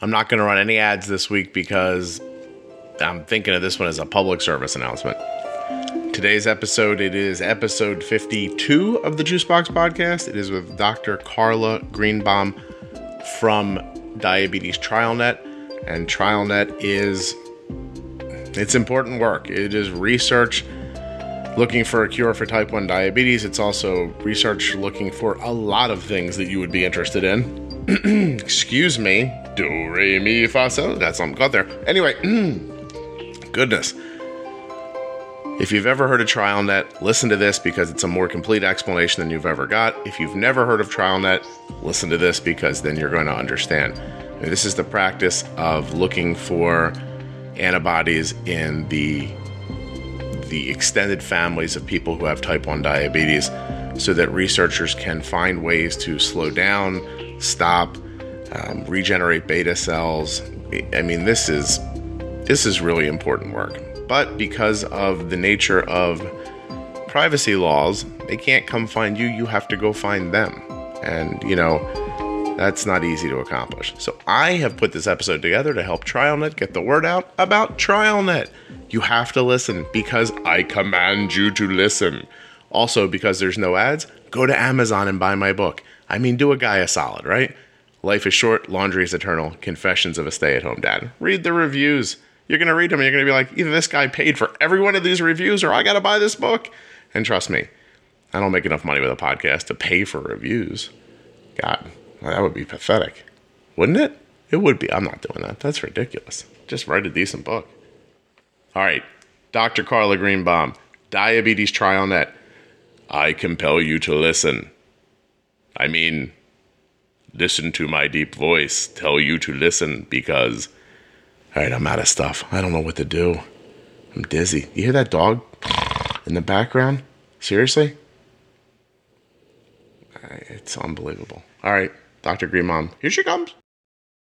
I'm not going to run any ads this week because I'm thinking of this one as a public service announcement. Today's episode, it is episode 52 of the Juicebox podcast. It is with Dr. Carla Greenbaum from Diabetes TrialNet. And TrialNet is it's important work. It is research looking for a cure for type 1 diabetes. It's also research looking for a lot of things that you would be interested in. Excuse me. Do, re, mi, fa, so. Got something got there. Anyway, goodness. If you've ever heard of TrialNet, listen to this because it's a more complete explanation than you've ever got. If you've never heard of TrialNet, listen to this because then you're going to understand. This is the practice of looking for antibodies in the the extended families of people who have type 1 diabetes so that researchers can find ways to slow down, stop, um, regenerate beta cells. I mean, this is this is really important work. But because of the nature of privacy laws, they can't come find you. You have to go find them. And, you know, that's not easy to accomplish. So I have put this episode together to help TrialNet get the word out about TrialNet. You have to listen because I command you to listen. Also, because there's no ads, go to Amazon and buy my book. I mean, do a guy a solid, right? Life is short, laundry is eternal. Confessions of a stay at home dad. Read the reviews. You're going to read them and you're going to be like, either this guy paid for every one of these reviews or I got to buy this book. And trust me, I don't make enough money with a podcast to pay for reviews. God, that would be pathetic, wouldn't it? It would be. I'm not doing that. That's ridiculous. Just write a decent book. All right, Dr. Carla Greenbaum, Diabetes TrialNet. I compel you to listen. I mean, listen to my deep voice tell you to listen because, all right, I'm out of stuff. I don't know what to do. I'm dizzy. You hear that dog in the background? Seriously? It's unbelievable. All right. Dr. Greenbaum, here she comes.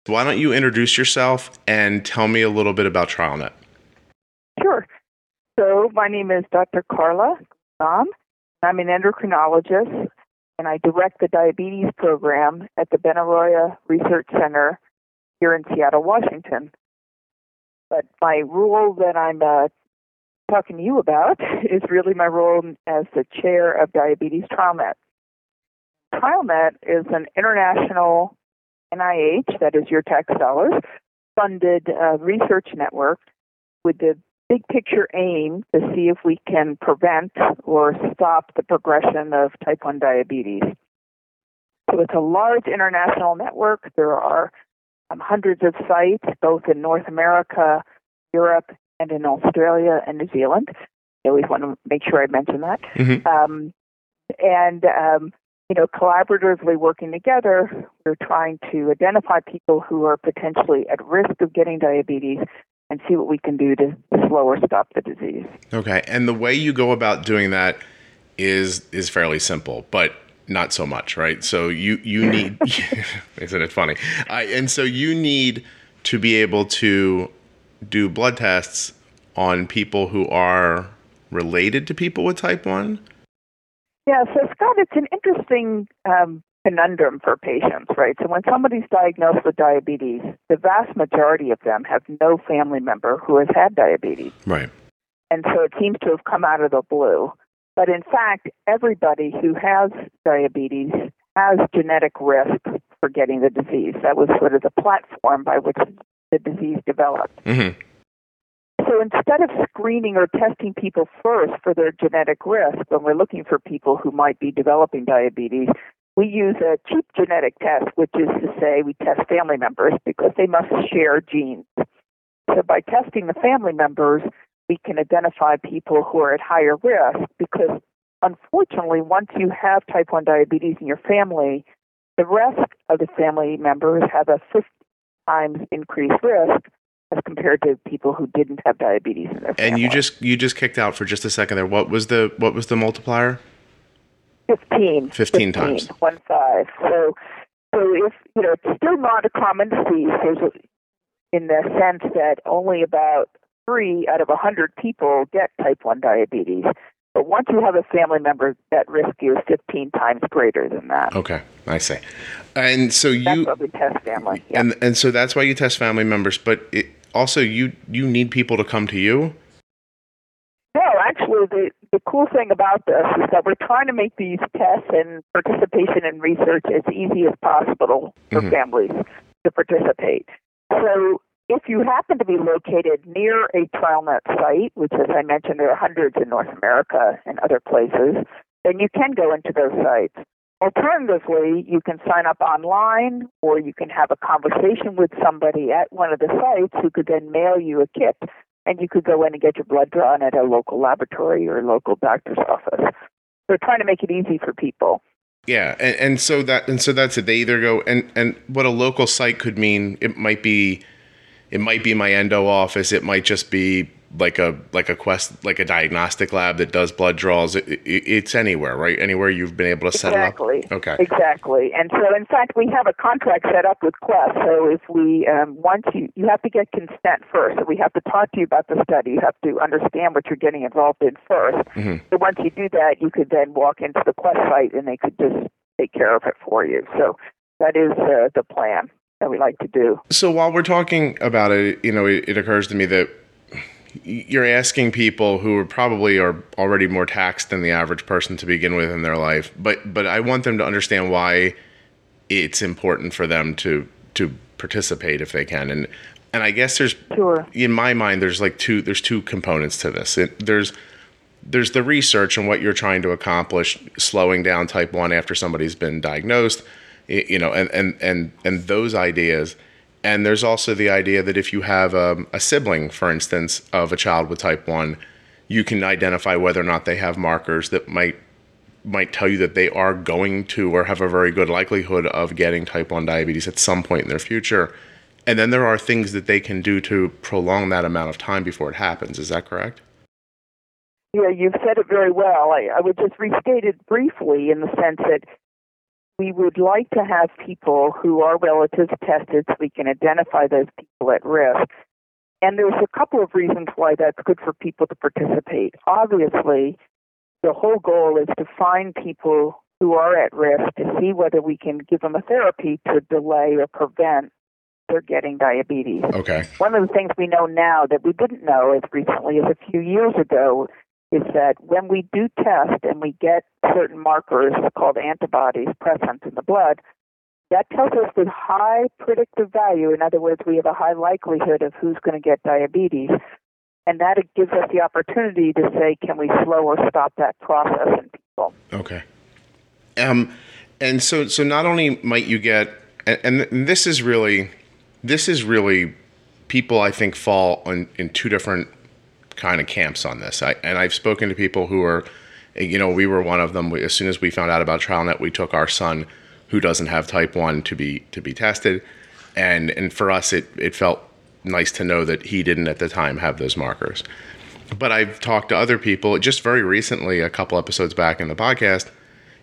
Why don't you introduce yourself and tell me a little bit about TrialNet? Sure. So, my name is Dr. Carla Greenbaum. I'm an endocrinologist and I direct the diabetes program at the Benaroya Research Center here in Seattle, Washington. But my role that I'm uh, talking to you about is really my role as the chair of Diabetes TrialNet. TrialNet is an international NIH, that is your tax dollars, funded uh, research network with the big picture aim to see if we can prevent or stop the progression of type 1 diabetes. So it's a large international network. There are um, hundreds of sites, both in North America, Europe, and in Australia and New Zealand. I always want to make sure I mention that. Mm-hmm. Um, and um, you know, collaboratively working together, we're trying to identify people who are potentially at risk of getting diabetes and see what we can do to slow or stop the disease. Okay, and the way you go about doing that is is fairly simple, but not so much, right? So you you need, isn't it funny? Uh, and so you need to be able to do blood tests on people who are related to people with type one yeah, so Scott, it's an interesting um, conundrum for patients, right? So when somebody's diagnosed with diabetes, the vast majority of them have no family member who has had diabetes. Right. And so it seems to have come out of the blue. But in fact, everybody who has diabetes has genetic risk for getting the disease. That was sort of the platform by which the disease developed. Mm-hmm. So instead of screening or testing people first for their genetic risk when we're looking for people who might be developing diabetes, we use a cheap genetic test, which is to say we test family members because they must share genes. So by testing the family members, we can identify people who are at higher risk because unfortunately, once you have type 1 diabetes in your family, the rest of the family members have a 50 times increased risk as compared to people who didn't have diabetes in their family. And you just you just kicked out for just a second there. What was the what was the multiplier? 15. 15, 15 times. One five. So so if you know it's still not a common disease, there's in the sense that only about three out of a hundred people get type one diabetes. But once you have a family member, that risk is 15 times greater than that. Okay, I see. And so you that's why we test family. Yeah. and and so that's why you test family members, but it, also you you need people to come to you. Actually, the, the cool thing about this is that we're trying to make these tests and participation in research as easy as possible for Mhm. families to participate. So, if you happen to be located near a TrialNet site, which, as I mentioned, there are hundreds in North America and other places, then you can go into those sites. Alternatively, you can sign up online or you can have a conversation with somebody at one of the sites who could then mail you a kit and you could go in and get your blood drawn at a local laboratory or local doctor's office. They're trying to make it easy for people. Yeah, and, and so that and so that's it. They either go and and what a local site could mean. It might be, it might be my endo office. It might just be like a like a quest like a diagnostic lab that does blood draws. It, it, it's anywhere, right? Anywhere you've been able to set exactly. up. Okay. Exactly. And so, in fact, we have a contract set up with Quest. So if we um, once you you have to get consent first. So we have to talk to you about the study. You have to understand what you're getting involved in 1st Mhm. So once you do that, you could then walk into the Quest site and they could just take care of it for you. So that is uh, the plan that we like to do. So while we're talking about it, you know, it, it occurs to me that you're asking people who are probably are already more taxed than the average person to begin with in their life, but but I want them to understand why it's important for them to to participate if they can, and and I guess there's Sure. in my mind there's like two there's two components to this. It, there's there's the research and what you're trying to accomplish, slowing down type one after somebody's been diagnosed, you know, and and and and those ideas. And there's also the idea that if you have um, a sibling, for instance, of a child with type one, you can identify whether or not they have markers that might might tell you that they are going to or have a very good likelihood of getting type 1 diabetes at some point in their future. And then there are things that they can do to prolong that amount of time before it happens. Is that correct? Yeah, you've said it very well. I, I would just restate it briefly in the sense that we would like to have people who are relatives tested so we can identify those people at risk. And there's a couple of reasons why that's good for people to participate. Obviously, the whole goal is to find people who are at risk to see whether we can give them a therapy to delay or prevent their getting diabetes. Okay. One of the things we know now that we didn't know as recently as a few years ago is that when we do test and we get certain markers called antibodies present in the blood, that tells us with high predictive value. In other words, we have a high likelihood of who's going to get diabetes. And that gives us the opportunity to say, can we slow or stop that process in people? Okay. Um, and so so not only might you get and, and this is really this is really people I think fall on in two different kind of camps on this. I, and I've spoken to people who are, you know, we were one of them. As soon as we found out about TrialNet, we took our son, who doesn't have type one, to be to be tested, and and for us, it it felt nice to know that he didn't at the time have those markers. But I've talked to other people just very recently, a couple episodes back in the podcast.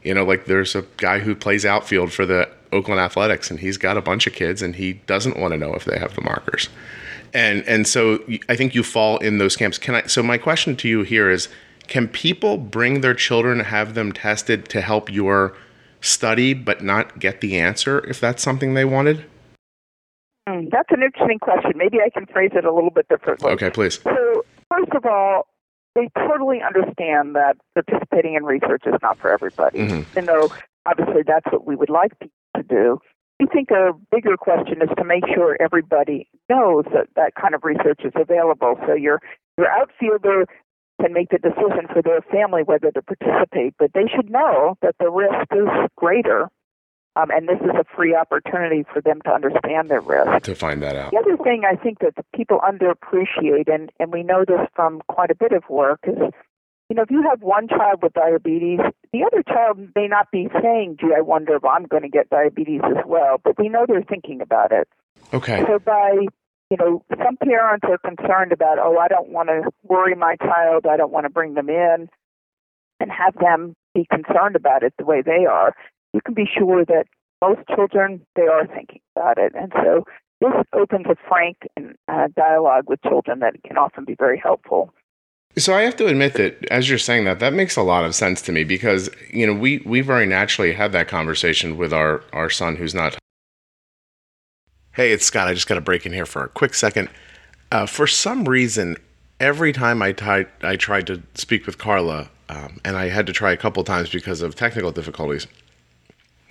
You know, like there's a guy who plays outfield for the Oakland Athletics, and he's got a bunch of kids, and he doesn't want to know if they have the markers and and so I think you fall in those camps. Can I? So my question to you here is: Can people bring their children, have them tested to help your study, but not get the answer if that's something they wanted? Hmm, that's an interesting question. Maybe I can phrase it a little bit differently. Okay, please. So, first of all, they totally understand that participating in research is not for everybody. Mhm. Even though, obviously, that's what we would like people to do. I think a bigger question is to make sure everybody knows that that kind of research is available. So your your outfielder can make the decision for their family whether to participate, but they should know that the risk is greater, um, and this is a free opportunity for them to understand their risk. To find that out. The other thing I think that people underappreciate, and, and we know this from quite a bit of work, is you know, if you have one child with diabetes, the other child may not be saying, gee, I wonder if I'm going to get diabetes as well, but we know they're thinking about it. Okay. So by, you know, some parents are concerned about, oh, I don't want to worry my child, I don't want to bring them in, and have them be concerned about it the way they are. You can be sure that most children, they are thinking about it. And so this opens a frank uh, dialogue with children that can often be very helpful. So I have to admit that as you're saying that, that makes a lot of sense to me because you know we we very naturally had that conversation with our our son who's not. Hey, it's Scott. I just got to break in here for a quick second. Uh, for some reason, every time I tried I tried to speak with Carla, um, and I had to try a couple times because of technical difficulties.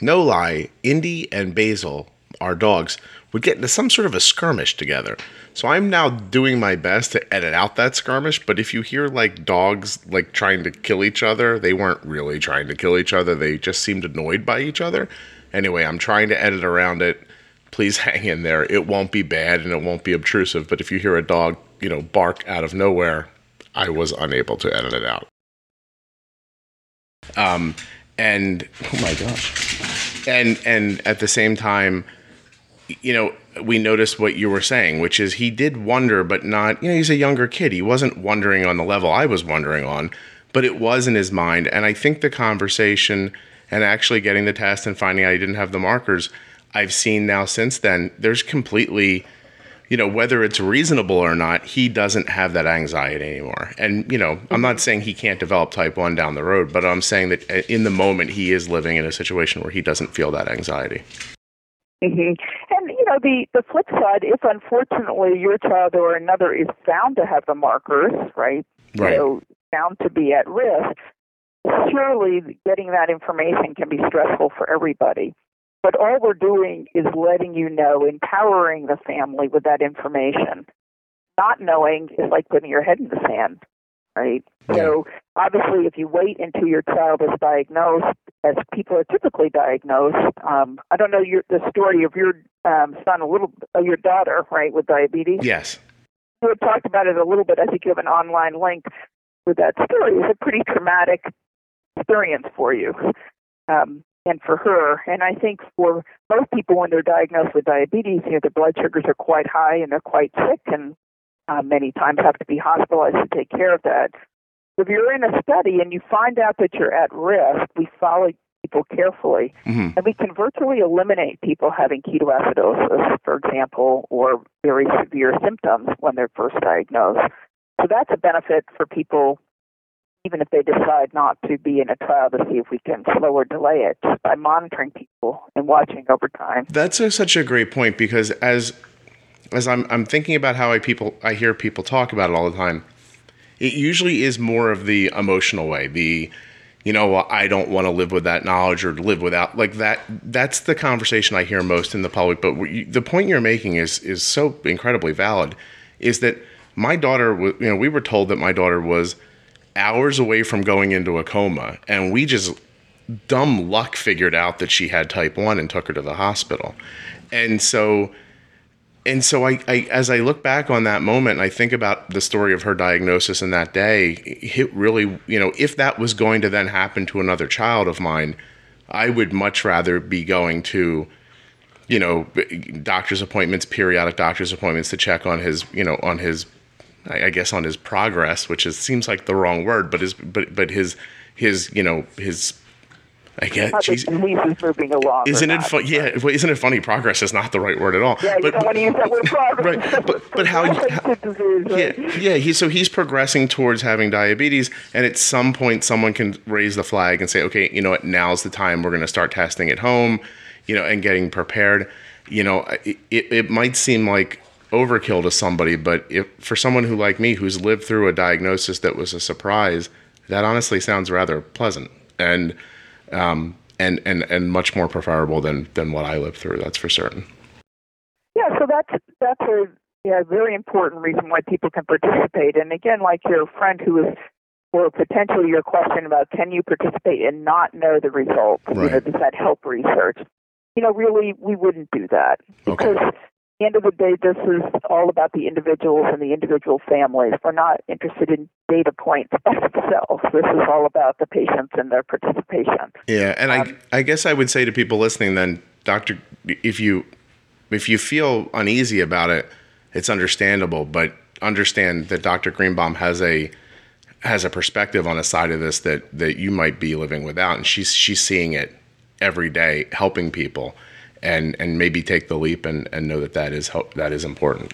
No lie, Indy and Basil, our dogs, would get into some sort of a skirmish together. So I'm now doing my best to edit out that skirmish, but if you hear like dogs like trying to kill each other, they weren't really trying to kill each other. They just seemed annoyed by each other. Anyway, I'm trying to edit around it. Please hang in there. It won't be bad and it won't be obtrusive, but if you hear a dog, you know, bark out of nowhere, I was unable to edit it out. Um and oh my gosh. And and at the same time, you know, we noticed what you were saying, which is he did wonder, but not, you know, he's a younger kid. He wasn't wondering on the level I was wondering on, but it was in his mind. And I think the conversation and actually getting the test and finding out he didn't have the markers, I've seen now since then, there's completely, you know, whether it's reasonable or not, he doesn't have that anxiety anymore. And, you know, I'm not saying he can't develop type 1 down the road, but I'm saying that uh, in the moment he is living in a situation where he doesn't feel that anxiety. Mm-hmm. And you know the the flip side, if unfortunately your child or another is found to have the markers, right? Right. Know, found to be at risk, surely getting that information can be stressful for everybody. But all we're doing is letting you know, empowering the family with that information. Not knowing is like putting your head in the sand right? Yeah. So obviously, if you wait until your child is diagnosed, as people are typically diagnosed, um, I don't know your, the story of your um, son, a little, uh, your daughter, right, with diabetes. Yes. Had talked about it a little bit. I think you have an online link with that story. It's a pretty traumatic experience for you. Um, and for her, and I think for most people when they're diagnosed with diabetes, you know, their blood sugars are quite high and they're quite sick, and uh, many times have to be hospitalized to take care of that. If you're in a study and you find out that you're at risk, we follow people carefully, hmm and we can virtually eliminate people having ketoacidosis, for example, or very severe symptoms when they're first diagnosed. So that's a benefit for people, even if they decide not to be in a trial to see if we can slow or delay it just by monitoring people and watching over time. That's a, such a great point because as as I'm I'm thinking about how I people I hear people talk about it all the time, it usually is more of the emotional way. The you know I don't want to live with that knowledge or live without like that. That's the conversation I hear most in the public. But you, the point you're making is is so incredibly valid. Is that my daughter? You know, we were told that my daughter was hours away from going into a coma, and we just dumb luck figured out that she had type 1 and took her to the hospital. And so and so I, I as I look back on that moment and I think about the story of her diagnosis and that day, it really, you know, if that was going to then happen to another child of mine, I would much rather be going to you know, doctor's appointments, periodic doctor's appointments to check on his, you know, on his, I guess on his progress, which is seems like the wrong word, but his, but but his, his, you know, his, I guess, the is moving along. Isn't it not. fun? Yeah, well, isn't it funny? Progress is not the right word at all. Yeah, you but, don't want to use that word progress. Right, but- but how you- disease, right? yeah, yeah. He so he's progressing towards having diabetes, and at some point, someone can raise the flag and say, "Okay, you know what? Now's the time. We're going to start testing at home, you know, and getting prepared." You know, it, it, it might seem like overkill to somebody, but if for someone who like me, who's lived through a diagnosis that was a surprise, that honestly sounds rather pleasant and um, and and and much more preferable than than what I lived through. That's for certain. Yeah, so that's that's a yeah, very important reason why people can participate. And again, like your friend who was, or potentially your question about can you participate and not know the results? You know, Right. does that help research? You know, really, we wouldn't do that because. At the end of the day, this is all about the individuals and the individual families. We're not interested in data points by themselves. This is all about the patients and their participation. Yeah, and I Um, I guess I would say to people listening then, doctor, if you if you feel uneasy about it, it's understandable, but understand that Dr. Greenbaum has a has a perspective on a side of this that that you might be living without, and she's she's seeing it every day, helping people, and and maybe take the leap and and know that that is help that is important.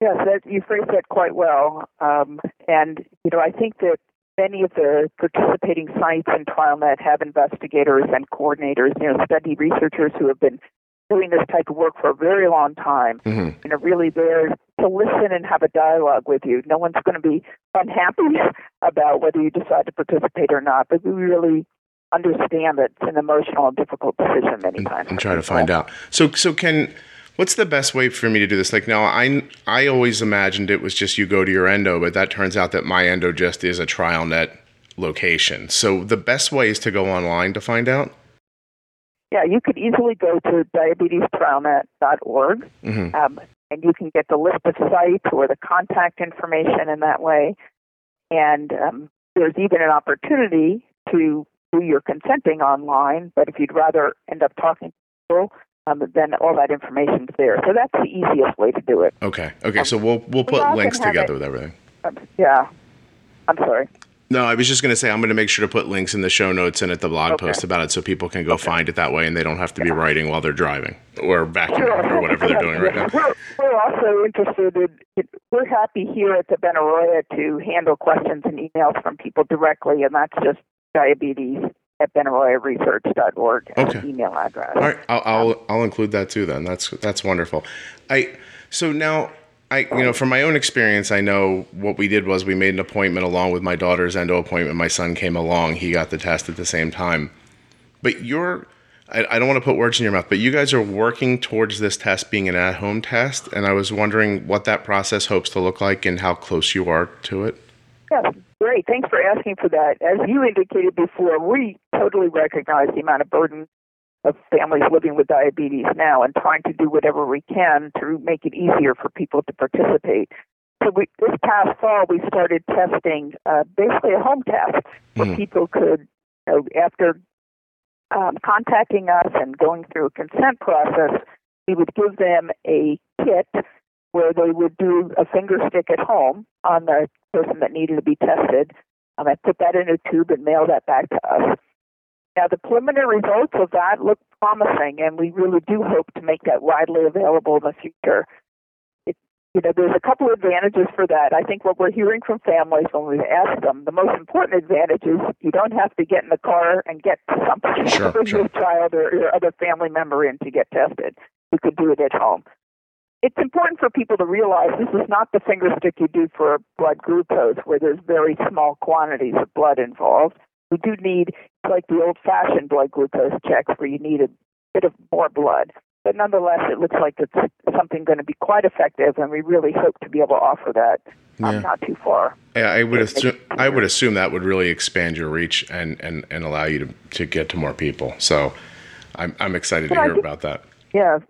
Yes, that, you phrased that quite well. Um, and, you know, I think that many of the participating sites in TrialNet have investigators and coordinators, you know, study researchers who have been doing this type of work for a very long time Mm-hmm. and are really there to listen and have a dialogue with you. No one's going to be unhappy about whether you decide to participate or not, but we really understand that it's an emotional and difficult decision many times. and try to find out. So, so can what's the best way for me to do this? Like now, I I always imagined it was just you go to your endo, but that turns out that my endo just is a TrialNet location. So the best way is to go online to find out. Yeah, you could easily go to diabetestrialnet.org Mm-hmm. um, and you can get the list of sites or the contact information in that way. And um, there's even an opportunity to do your consenting online, but if you'd rather end up talking to people, um, then all that information's there. So that's the easiest way to do it. Okay. Okay. So we'll we'll put often links together it- with everything. Um, yeah. I'm sorry. No, I was just going to say I'm going to make sure to put links in the show notes and at the blog Okay. post about it, so people can go find it that way, and they don't have to be writing while they're driving or vacuuming Sure. or whatever they're doing right now. We're, we're also interested in, in- we're happy here at the Benaroya to handle questions and emails from people directly, and that's just diabetes at benaroyaresearch.org as Okay. email address. All right, I'll, I'll I'll include that too. Then that's that's wonderful. I so now I you know from my own experience, I know what we did was we made an appointment along with my daughter's endo appointment. My son came along; he got the test at the same time. But you're I, I don't want to put words in your mouth, but you guys are working towards this test being an at-home test, and I was wondering what that process hopes to look like and how close you are to it. Yes, great. Thanks for asking for that. As you indicated before, we totally recognize the amount of burden of families living with diabetes now and trying to do whatever we can to make it easier for people to participate. So we, this past fall, we started testing uh, basically a home test where Mhm. people could, you know, after um, contacting us and going through a consent process, we would give them a kit where they would do a finger stick at home on the person that needed to be tested. Um, I put that in a tube and mail that back to us. Now, the preliminary results of that look promising, and we really do hope to make that widely available in the future. It, you know, there's a couple of advantages for that. I think what we're hearing from families when we ask them, the most important advantage is you don't have to get in the car and get to somebody, Sure, bring sure. your child or your other family member in to get tested. You could do it at home it's important for people to realize this is not the finger stick you do for blood glucose where there's very small quantities of blood involved. We do need, like the old fashioned blood glucose checks where you need a bit of more blood. But nonetheless, it looks like it's something going to be quite effective, and we really hope to be able to offer that um, Yeah. not too far. Yeah, I would assume I would assume that would really expand your reach and, and, and allow you to, to get to more people. So I'm I'm excited to Yeah, hear about that. Yeah,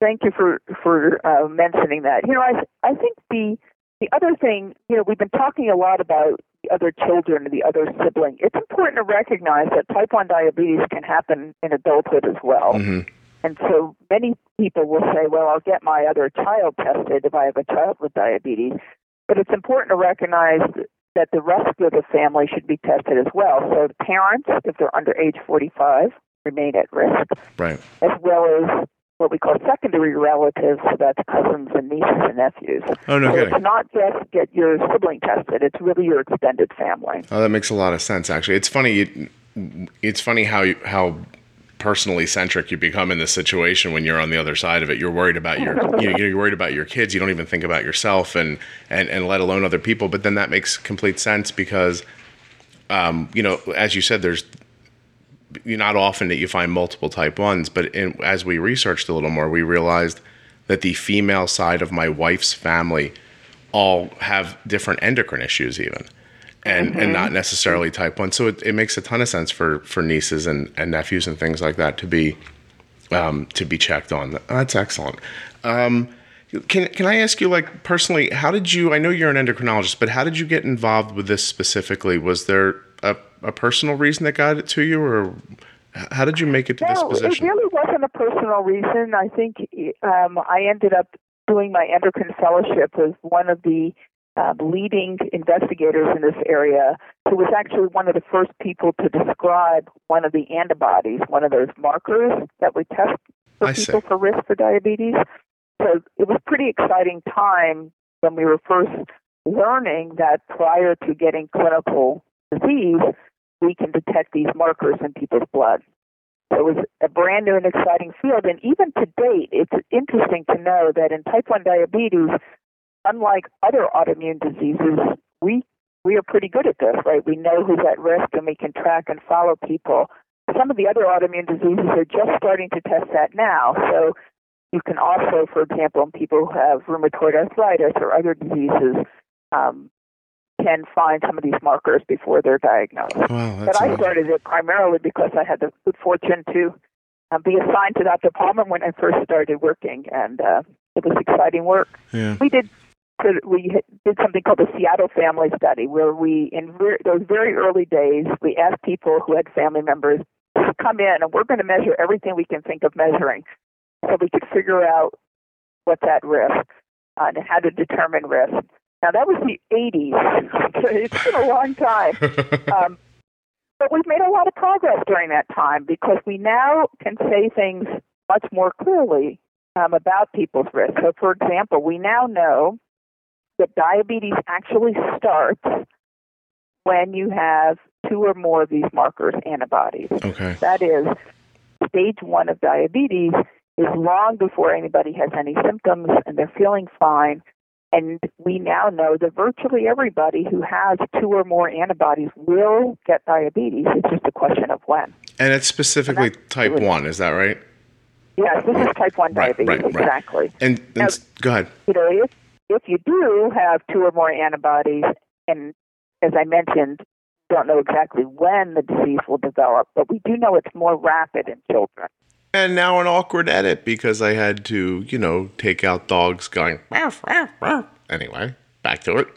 thank you for for uh, mentioning that. You know, I I think the the other thing, you know, we've been talking a lot about the other children, and the other sibling. It's important to recognize that type one diabetes can happen in adulthood as well. hmm And so many people will say, well, I'll get my other child tested if I have a child with diabetes. But it's important to recognize that the rest of the family should be tested as well. So the parents, if they're under age 45, remain at risk, Right. as well as what we call secondary relatives, so that's cousins and nieces and nephews. Oh no so kidding. it's not just get your sibling tested, it's really your extended family. Oh, that makes a lot of sense. Actually, it's funny. It's funny how you, how personally centric you become in this situation when you're on the other side of it. You're worried about your you know, you're worried about your kids. You don't even think about yourself and and and let alone other people. But then that makes complete sense because, um, you know, as you said, there's not often that you find multiple type ones. But in, as we researched a little more, we realized that the female side of my wife's family all have different endocrine issues even and and not necessarily type 1 so it, it makes a ton of sense for for nieces and, and nephews and things like that to be um, to be checked on. That's excellent. Um, can can I ask you like personally how did you I know you're an endocrinologist but how did you get involved with this specifically? Was there a, personal reason that got it to you or how did you make it to this position? No, it really wasn't a personal reason. I think um, I ended up doing my endocrine fellowship with one of the uh, leading investigators in this area, who was actually one of the first people to describe one of the antibodies, one of those markers that we test for I see. people for risk for diabetes. So it was a pretty exciting time when we were first learning that prior to getting clinical disease, we can detect these markers in people's blood. So it was a brand new and exciting field. And even to date, it's interesting to know that in type 1 diabetes, unlike other autoimmune diseases, we we are pretty good at this, right? We know who's at risk and we can track and follow people. Some of the other autoimmune diseases are just starting to test that now. So you can also, for example, in people who have rheumatoid arthritis or other diseases, um, can find some of these markers before they're diagnosed. Wow, but I started it primarily because I had the good fortune to uh, be assigned to that department when I first started working, and uh, it was exciting work. Yeah. We did we did something called the Seattle Family Study, where we, in ver- those very early days, we asked people who had family members to come in, and we're going to measure everything we can think of measuring, so we could figure out what's at risk uh, and how to determine risk. Now that was the 80s. it's been a long time. Um, but we've made a lot of progress during that time because we now can say things much more clearly um, about people's risk. So, for example, we now know that diabetes actually starts when you have two or more of these markers antibodies. Okay. That is, stage one of diabetes is long before anybody has any symptoms and they're feeling fine. And we now know that virtually everybody who has two or more antibodies will get diabetes. It's just a question of when. And it's specifically and type really, 1, is that right? Yes, this is type 1 right, diabetes, right, right. exactly. And, and now, go ahead. You know, if, if you do have two or more antibodies, and as I mentioned, don't know exactly when the disease will develop, but we do know it's more rapid in children. And now an awkward edit because I had to, you know, take out dogs going. Ruff, ruff, ruff. Anyway, back to it.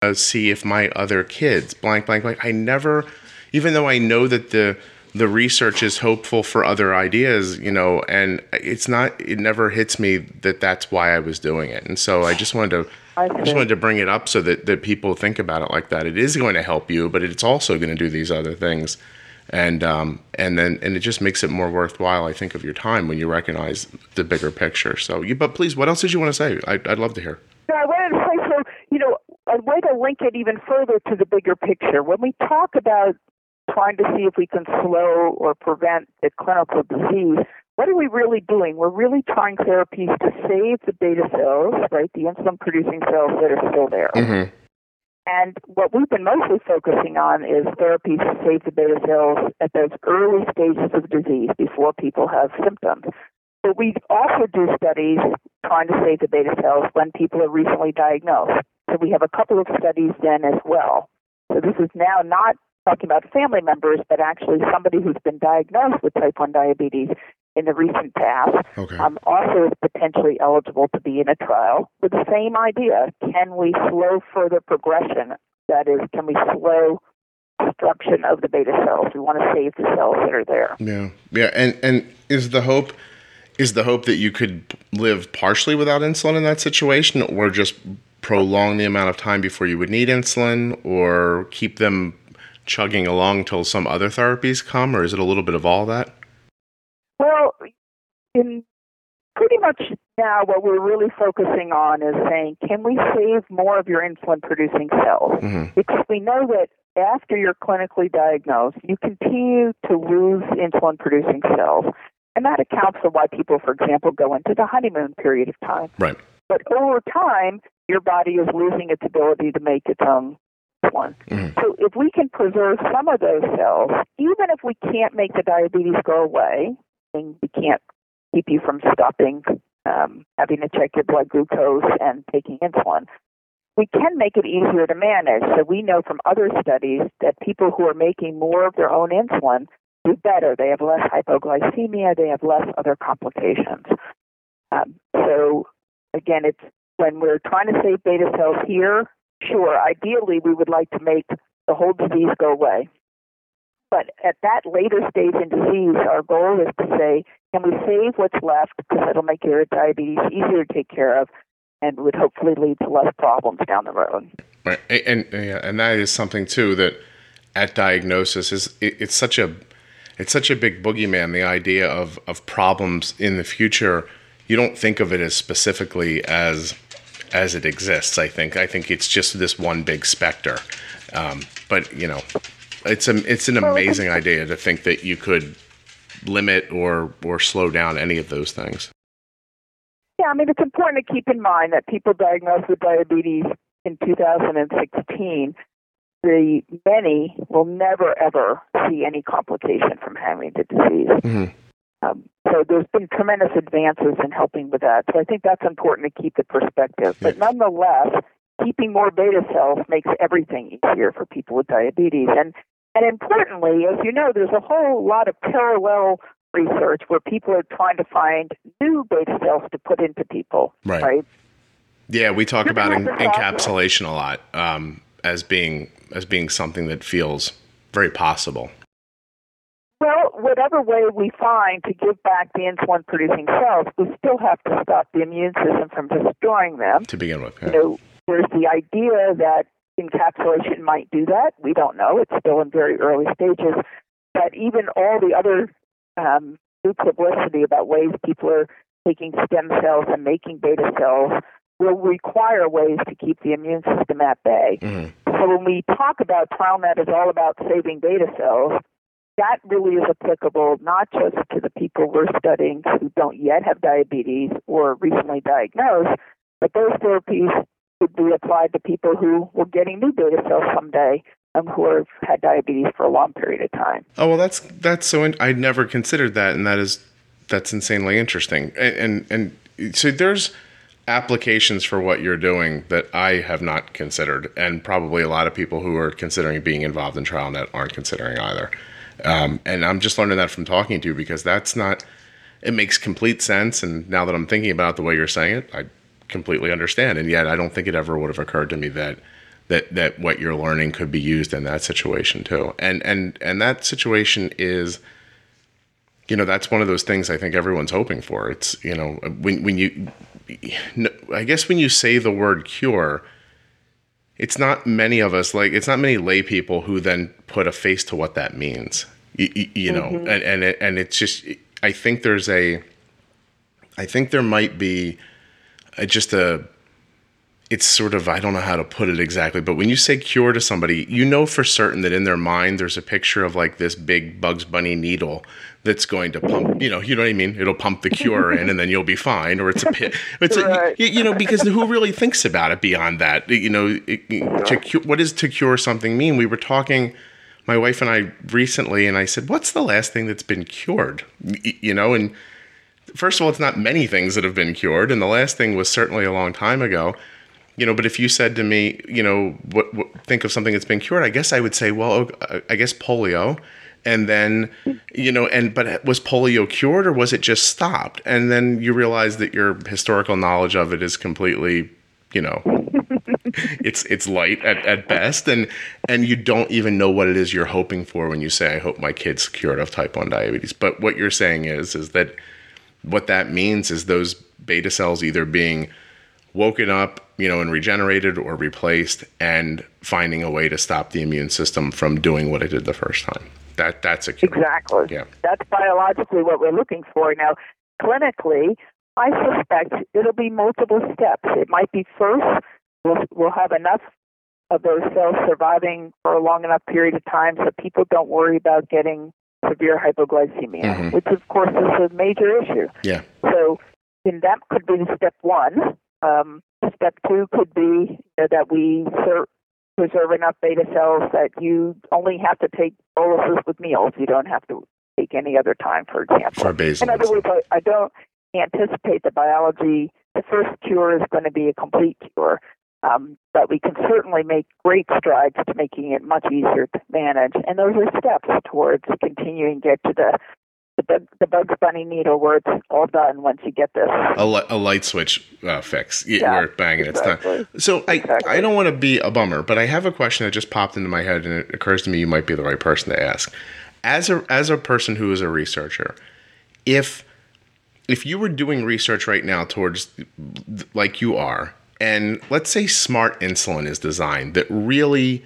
Uh, see if my other kids blank blank blank. I never, even though I know that the the research is hopeful for other ideas, you know, and it's not. It never hits me that that's why I was doing it, and so I just wanted to. I just wanted to bring it up so that, that people think about it like that. It is going to help you, but it's also going to do these other things and um, and then and it just makes it more worthwhile, I think, of your time when you recognize the bigger picture. So, you, but please, what else did you want to say? I, would love to hear. Yeah, I wanted to say so. You know, a way to link it even further to the bigger picture. When we talk about trying to see if we can slow or prevent the clinical disease, what are we really doing? We're really trying therapies to save the beta cells, right, the insulin producing cells that are still there. Mm-hmm. And what we've been mostly focusing on is therapies to save the beta cells at those early stages of disease before people have symptoms. But we also do studies trying to save the beta cells when people are recently diagnosed. So we have a couple of studies then as well. So this is now not talking about family members, but actually somebody who's been diagnosed with type 1 diabetes in the recent past, okay. um, also is potentially eligible to be in a trial with the same idea. Can we slow further progression? That is, can we slow destruction of the beta cells? We want to save the cells that are there. Yeah, yeah, and and is the hope is the hope that you could live partially without insulin in that situation, or just prolong the amount of time before you would need insulin, or keep them chugging along till some other therapies come, or is it a little bit of all that? In pretty much now what we're really focusing on is saying, can we save more of your insulin producing cells? Mm-hmm. Because we know that after you're clinically diagnosed, you continue to lose insulin producing cells. And that accounts for why people, for example, go into the honeymoon period of time. Right. But over time, your body is losing its ability to make its own insulin. Mm-hmm. So if we can preserve some of those cells, even if we can't make the diabetes go away, we can't keep you from stopping um, having to check your blood glucose and taking insulin. We can make it easier to manage. So we know from other studies that people who are making more of their own insulin do better. They have less hypoglycemia. They have less other complications. Um, so again, it's when we're trying to save beta cells here. Sure, ideally we would like to make the whole disease go away. But at that later stage in disease, our goal is to say, can we save what's left because it'll make your diabetes easier to take care of and would hopefully lead to less problems down the road. Right, and and, and that is something too that at diagnosis is it, it's such a it's such a big boogeyman. The idea of of problems in the future, you don't think of it as specifically as as it exists. I think I think it's just this one big specter. Um, but you know, it's a it's an amazing idea to think that you could limit or or slow down any of those things. Yeah, I mean it's important to keep in mind that people diagnosed with diabetes in 2016, the many will never ever see any complication from having the disease. Mm-hmm. Um, so there's been tremendous advances in helping with that. So I think that's important to keep the perspective. But nonetheless, keeping more beta cells makes everything easier for people with diabetes. And and importantly, as you know, there's a whole lot of parallel research where people are trying to find new beta cells to put into people. Right. right? Yeah, we talk about in, encapsulation a lot um, as being as being something that feels very possible. Well, whatever way we find to give back the insulin producing cells, we still have to stop the immune system from destroying them. To begin with. Yeah. You know, there's the idea that encapsulation might do that. We don't know. It's still in very early stages. But even all the other um, new publicity about ways people are taking stem cells and making beta cells will require ways to keep the immune system at bay. Mm-hmm. So when we talk about TrialNet is all about saving beta cells, that really is applicable not just to the people we're studying who don't yet have diabetes or recently diagnosed, but those therapies could be applied to people who were getting new beta cells someday um, who have had diabetes for a long period of time. Oh well, that's that's so. In- I never considered that, and that is that's insanely interesting. And, and and so there's applications for what you're doing that I have not considered, and probably a lot of people who are considering being involved in TrialNet aren't considering either. Um, and I'm just learning that from talking to you because that's not. It makes complete sense, and now that I'm thinking about the way you're saying it, I completely understand. And yet, I don't think it ever would have occurred to me that that that what you're learning could be used in that situation too. And and and that situation is you know that's one of those things I think everyone's hoping for. It's you know when when you I guess when you say the word cure, it's not many of us like it's not many lay people who then put a face to what that means. You, you know, mm-hmm. and and it, and it's just I think there's a I think there might be just a it's sort of I don't know how to put it exactly, but when you say cure to somebody, you know for certain that in their mind there's a picture of like this big Bugs Bunny needle that's going to pump, you know, you know what I mean? It'll pump the cure in and then you'll be fine. Or it's a pit. It's right. a, you know, because who really thinks about it beyond that? You know, it, to what does to cure something mean? We were talking, my wife and I recently, and I said, what's the last thing that's been cured? You know, and first of all, it's not many things that have been cured. And the last thing was certainly a long time ago you know but if you said to me you know what, what, think of something that's been cured i guess i would say well uh, i guess polio and then you know and but was polio cured or was it just stopped and then you realize that your historical knowledge of it is completely you know it's it's light at, at best and and you don't even know what it is you're hoping for when you say i hope my kid's cured of type 1 diabetes but what you're saying is is that what that means is those beta cells either being woken up you know and regenerated or replaced and finding a way to stop the immune system from doing what it did the first time that that's a cure. exactly. Yeah, that's biologically what we're looking for. Now, clinically, I suspect it'll be multiple steps. It might be first we'll we'll have enough of those cells surviving for a long enough period of time so people don't worry about getting severe hypoglycemia, mm-hmm. which of course is a major issue. Yeah. So, and that could be step one. Um, step two could be that we preserve enough beta cells that you only have to take boluses with meals. You don't have to take any other time, for example. For basal. In other words, I, I don't anticipate the biology. The first cure is going to be a complete cure. Um, but we can certainly make great strides to making it much easier to manage. And those are steps towards continuing to get to the the, the Bugs Bunny needle where it's all done once you get this. A, li- a light switch uh, fix. Yeah, yeah, where bang, exactly. it's done. So I, exactly. I don't want to be a bummer, but I have a question that just popped into my head and it occurs to me you might be the right person to ask. As a, as a person who is a researcher, if if you were doing research right now towards like you are, and let's say smart insulin is designed that really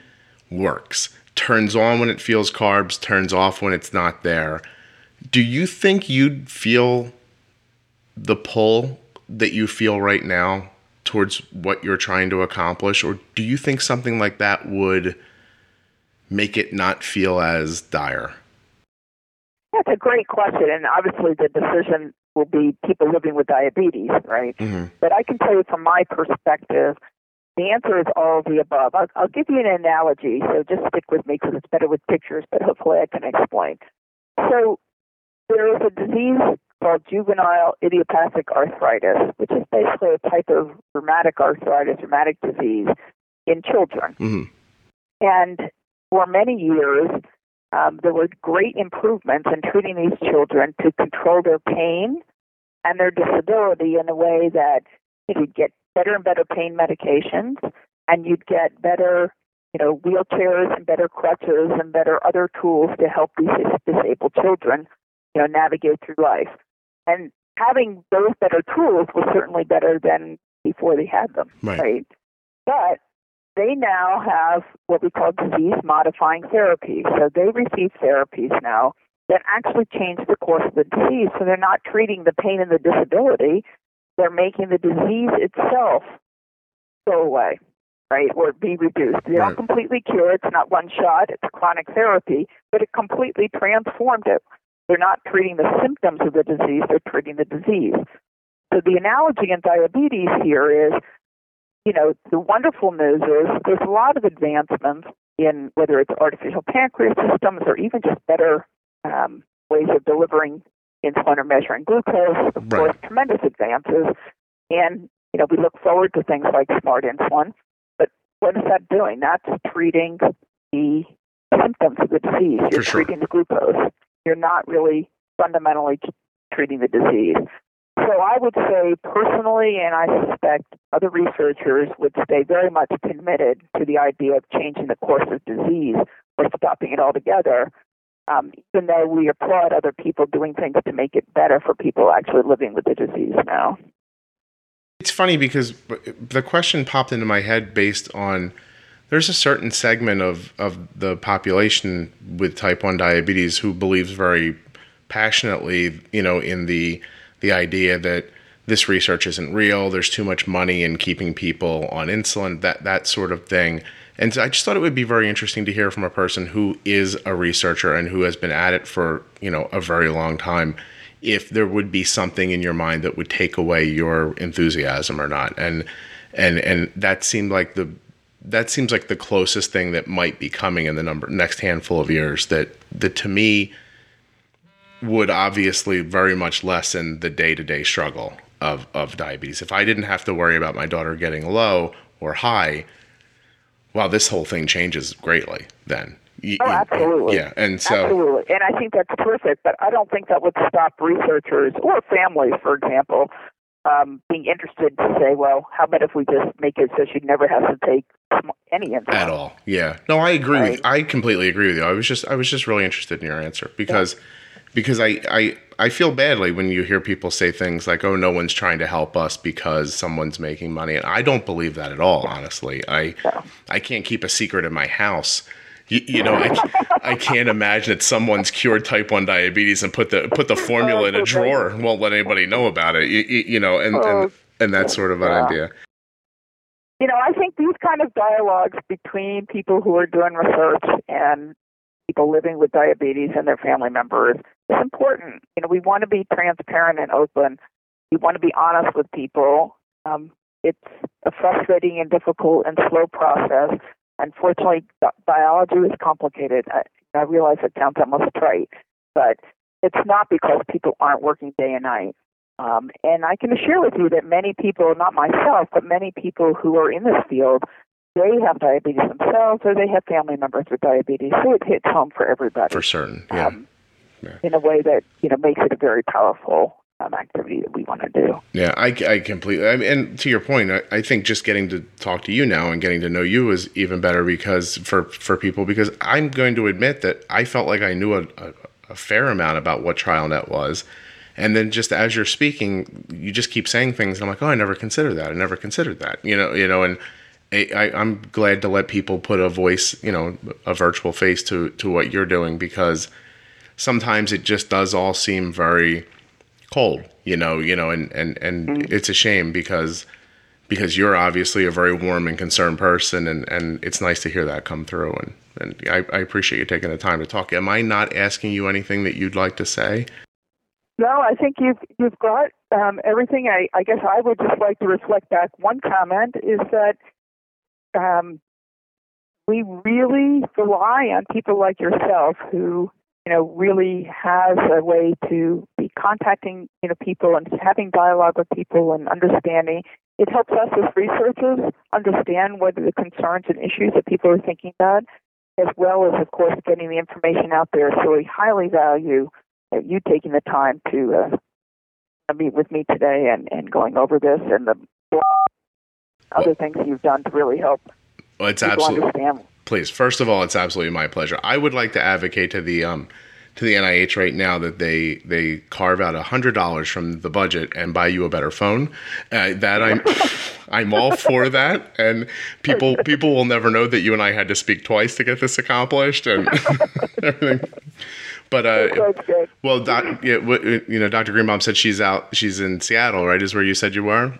works, turns on when it feels carbs, turns off when it's not there – do you think you'd feel the pull that you feel right now towards what you're trying to accomplish, or do you think something like that would make it not feel as dire? That's a great question, and obviously the decision will be people living with diabetes, right? Mm-hmm. But I can tell you from my perspective, the answer is all of the above. I'll, I'll give you an analogy, so just stick with me because it's better with pictures, but hopefully I can explain. So there is a disease called juvenile idiopathic arthritis, which is basically a type of rheumatic arthritis, rheumatic disease in children. Mm-hmm. And for many years, um, there were great improvements in treating these children to control their pain and their disability in a way that you'd get better and better pain medications, and you'd get better, you know, wheelchairs and better crutches and better other tools to help these disabled children, you know, navigate through life. And having those better tools was certainly better than before they had them, right? right? But they now have what we call disease modifying therapy. So they receive therapies now that actually change the course of the disease. So they're not treating the pain and the disability, they're making the disease itself go away, right, or be reduced. They don't completely cure. It's not one shot. It's chronic therapy, but it completely transformed it. They're not treating the symptoms of the disease. They're treating the disease. So the analogy in diabetes here is, you know, the wonderful news is there's a lot of advancements in whether it's artificial pancreas systems or even just better um, ways of delivering insulin or measuring glucose, of right. course, tremendous advances. And, you know, we look forward to things like smart insulin. But what is that doing? That's treating the symptoms of the disease. You're sure. treating the glucose. You're not really fundamentally treating the disease. So I would say personally, and I suspect other researchers would stay very much committed to the idea of changing the course of disease or stopping it altogether um, even though we applaud other people doing things to make it better for people actually living with the disease now. It's funny because the question popped into my head based on there's a certain segment of, of the population with type 1 diabetes who believes very passionately, you know, in the the idea that this research isn't real, there's too much money in keeping people on insulin, that that sort of thing. And I just thought it would be very interesting to hear from a person who is a researcher and who has been at it for, you know, a very long time if there would be something in your mind that would take away your enthusiasm or not. And and and that seemed like the that seems like the closest thing that might be coming in the number next handful of years that that to me would obviously very much lessen the day-to-day struggle of of diabetes. If I didn't have to worry about my daughter getting low or high, wow, this whole thing changes greatly then. oh, absolutely. Yeah, and so absolutely, and I think that's perfect. But I don't think that would stop researchers or families, for example, um, being interested to say, well, how about if we just make it so she never has to take any insulin at all? Yeah, no, I agree. Right. With, I completely agree with you. I was just, I was just really interested in your answer because, yeah. Because I, I, I feel badly when you hear people say things like, "Oh, no one's trying to help us because someone's making money," and I don't believe that at all. Honestly, I I can't keep a secret in my house. You, you know, I, I can't imagine that someone's cured type one diabetes and put the put the formula in a drawer and won't let anybody know about it. You, you know, and, and oh, and that's sort of an idea. You know, I think these kind of dialogues between people who are doing research and people living with diabetes and their family members is important. You know, we want to be transparent and open. We want to be honest with people. Um, it's a frustrating and difficult and slow process. Unfortunately, biology is complicated. I, I realize it sounds almost trite, but it's not because people aren't working day and night. Um, and I can assure with you that many people, not myself, but many people who are in this field they have diabetes themselves or they have family members with diabetes. So it hits home for everybody. For certain, yeah. Um, yeah. In a way that, you know, makes it a very powerful um, activity that we want to do. Yeah, I, I completely, I mean, and to your point, I, I, think just getting to talk to you now and getting to know you is even better because for, for people, because I'm going to admit that I felt like I knew a, a, a fair amount about what TrialNet was. And then just as you're speaking, you just keep saying things. And I'm like, oh, I never considered that. I never considered that. You know, you know, and I, am glad to let people put a voice, you know, a virtual face to to what you're doing because sometimes it just does all seem very cold, you know, you know, and and and mm-hmm. it's a shame because because you're obviously a very warm and concerned person, and and it's nice to hear that come through, and and I, I appreciate you taking the time to talk. Am I not asking you anything that you'd like to say? No, I think you've you've got um, everything. I, I guess I would just like to reflect back. One comment is that um, we really rely on people like yourself who you know really has a way to be contacting you know people and having dialogue with people and understanding. It helps us as researchers understand what are the concerns and issues that people are thinking about, as well as of course getting the information out there. So we highly value you taking the time to uh, meet with me today and, and going over this and the other things you've done to really help well, it's absolutely understand. Please, first of all, it's absolutely my pleasure. I would like to advocate to the um, to the NIH right now that they they carve out a hundred dollars from the budget and buy you a better phone. Uh, that I'm I'm all for that, and people people will never know that you and I had to speak twice to get this accomplished and everything. But uh, well, doc, yeah, you know, Dr. Greenbaum said she's out. She's in Seattle, right? Is where you said you were.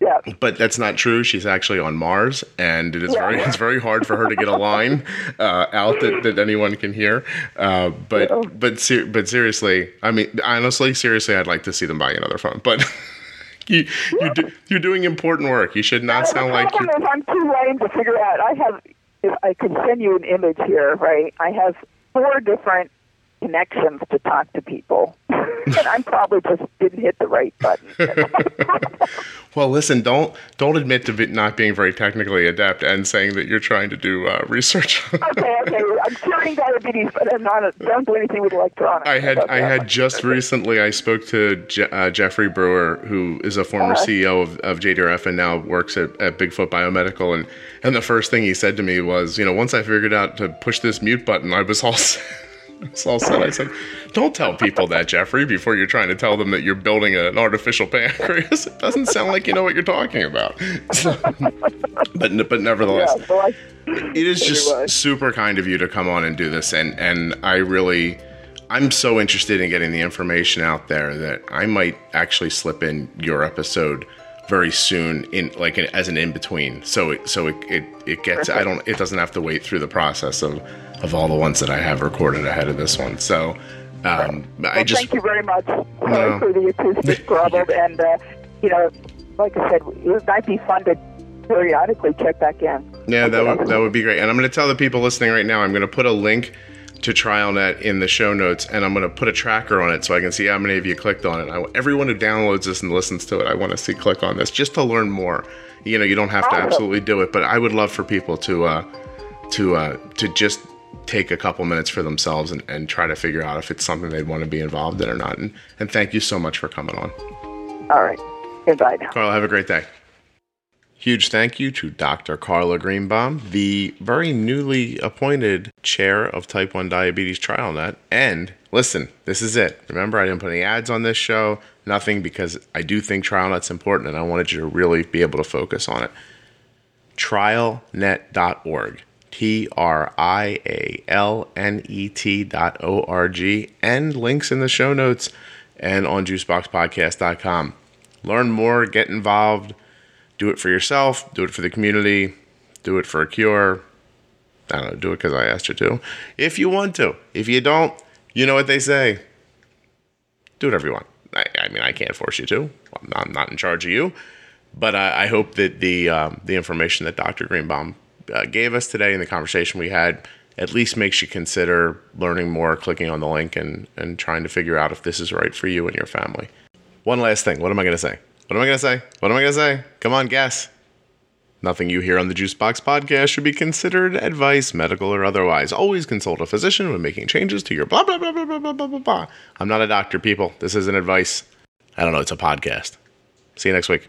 Yeah. But that's not true. She's actually on Mars, and it is yeah. very it's very hard for her to get a line uh, out that, that anyone can hear. Uh, but yeah. but ser- but seriously, I mean, honestly, seriously, I'd like to see them buy another phone. But you you do, you're doing important work. You should not sound like you're. I'm too lame to figure out. I have. If I can send you an image here, right? I have four different connections to talk to people. and I probably just didn't hit the right button. well, listen, don't don't admit to not being very technically adept and saying that you're trying to do uh, research. okay, okay, I'm curing diabetes, but I'm not. A, don't do anything with electronics. I had I had just recently. I spoke to Je- uh, Jeffrey Brewer, who is a former uh, CEO of, of JDRF and now works at, at Bigfoot Biomedical, and and the first thing he said to me was, you know, once I figured out to push this mute button, I was all. So all said. I said, "Don't tell people that, Jeffrey, before you're trying to tell them that you're building an artificial pancreas. It doesn't sound like you know what you're talking about." So, but but nevertheless, yeah, well, I, it is just super kind of you to come on and do this, and and I really. I'm so interested in getting the information out there that I might actually slip in your episode very soon in like as an in between so it, so it, it, it gets Perfect. I don't it doesn't have to wait through the process of of all the ones that I have recorded ahead of this one. So um, well, I just thank you very much no. for the acoustic problem, and uh, you know, like I said, it might be fun to periodically check back in. Yeah, that would that would be great. And I'm going to tell the people listening right now, I'm going to put a link to TrialNet in the show notes, and I'm going to put a tracker on it so I can see how many of you clicked on it. I, everyone who downloads this and listens to it, I want to see click on this just to learn more. You know, you don't have to absolutely do it, but I would love for people to uh, to uh, to just take a couple minutes for themselves and, and try to figure out if it's something they'd want to be involved in or not. And, and thank you so much for coming on. All right. Goodbye now. Carla, have a great day. Huge thank you to Dr. Carla Greenbaum, the very newly appointed chair of Type 1 Diabetes TrialNet. And listen, this is it. Remember, I didn't put any ads on this show, nothing, because I do think TrialNet's important and I wanted you to really be able to focus on it. TrialNet.org T R I A L N E T dot O R G, and links in the show notes and on juiceboxpodcast.com. Learn more, get involved, do it for yourself, do it for the community, do it for a cure. I don't know, do it because I asked you to. If you want to. If you don't, you know what they say. Do whatever you want. I, I mean, I can't force you to. I'm not, I'm not in charge of you. But I, I hope that the um, the information that Dr. Greenbaum uh, gave us today and the conversation we had at least makes you consider learning more, clicking on the link, and, and trying to figure out if this is right for you and your family. One last thing. What am I going to say? What am I going to say? What am I going to say? Come on, guess. Nothing you hear on the Juicebox podcast should be considered advice, medical or otherwise. Always consult a physician when making changes to your blah, blah, blah, blah, blah, blah, blah, blah. I'm not a doctor, people. This isn't advice. I don't know. It's a podcast. See you next week.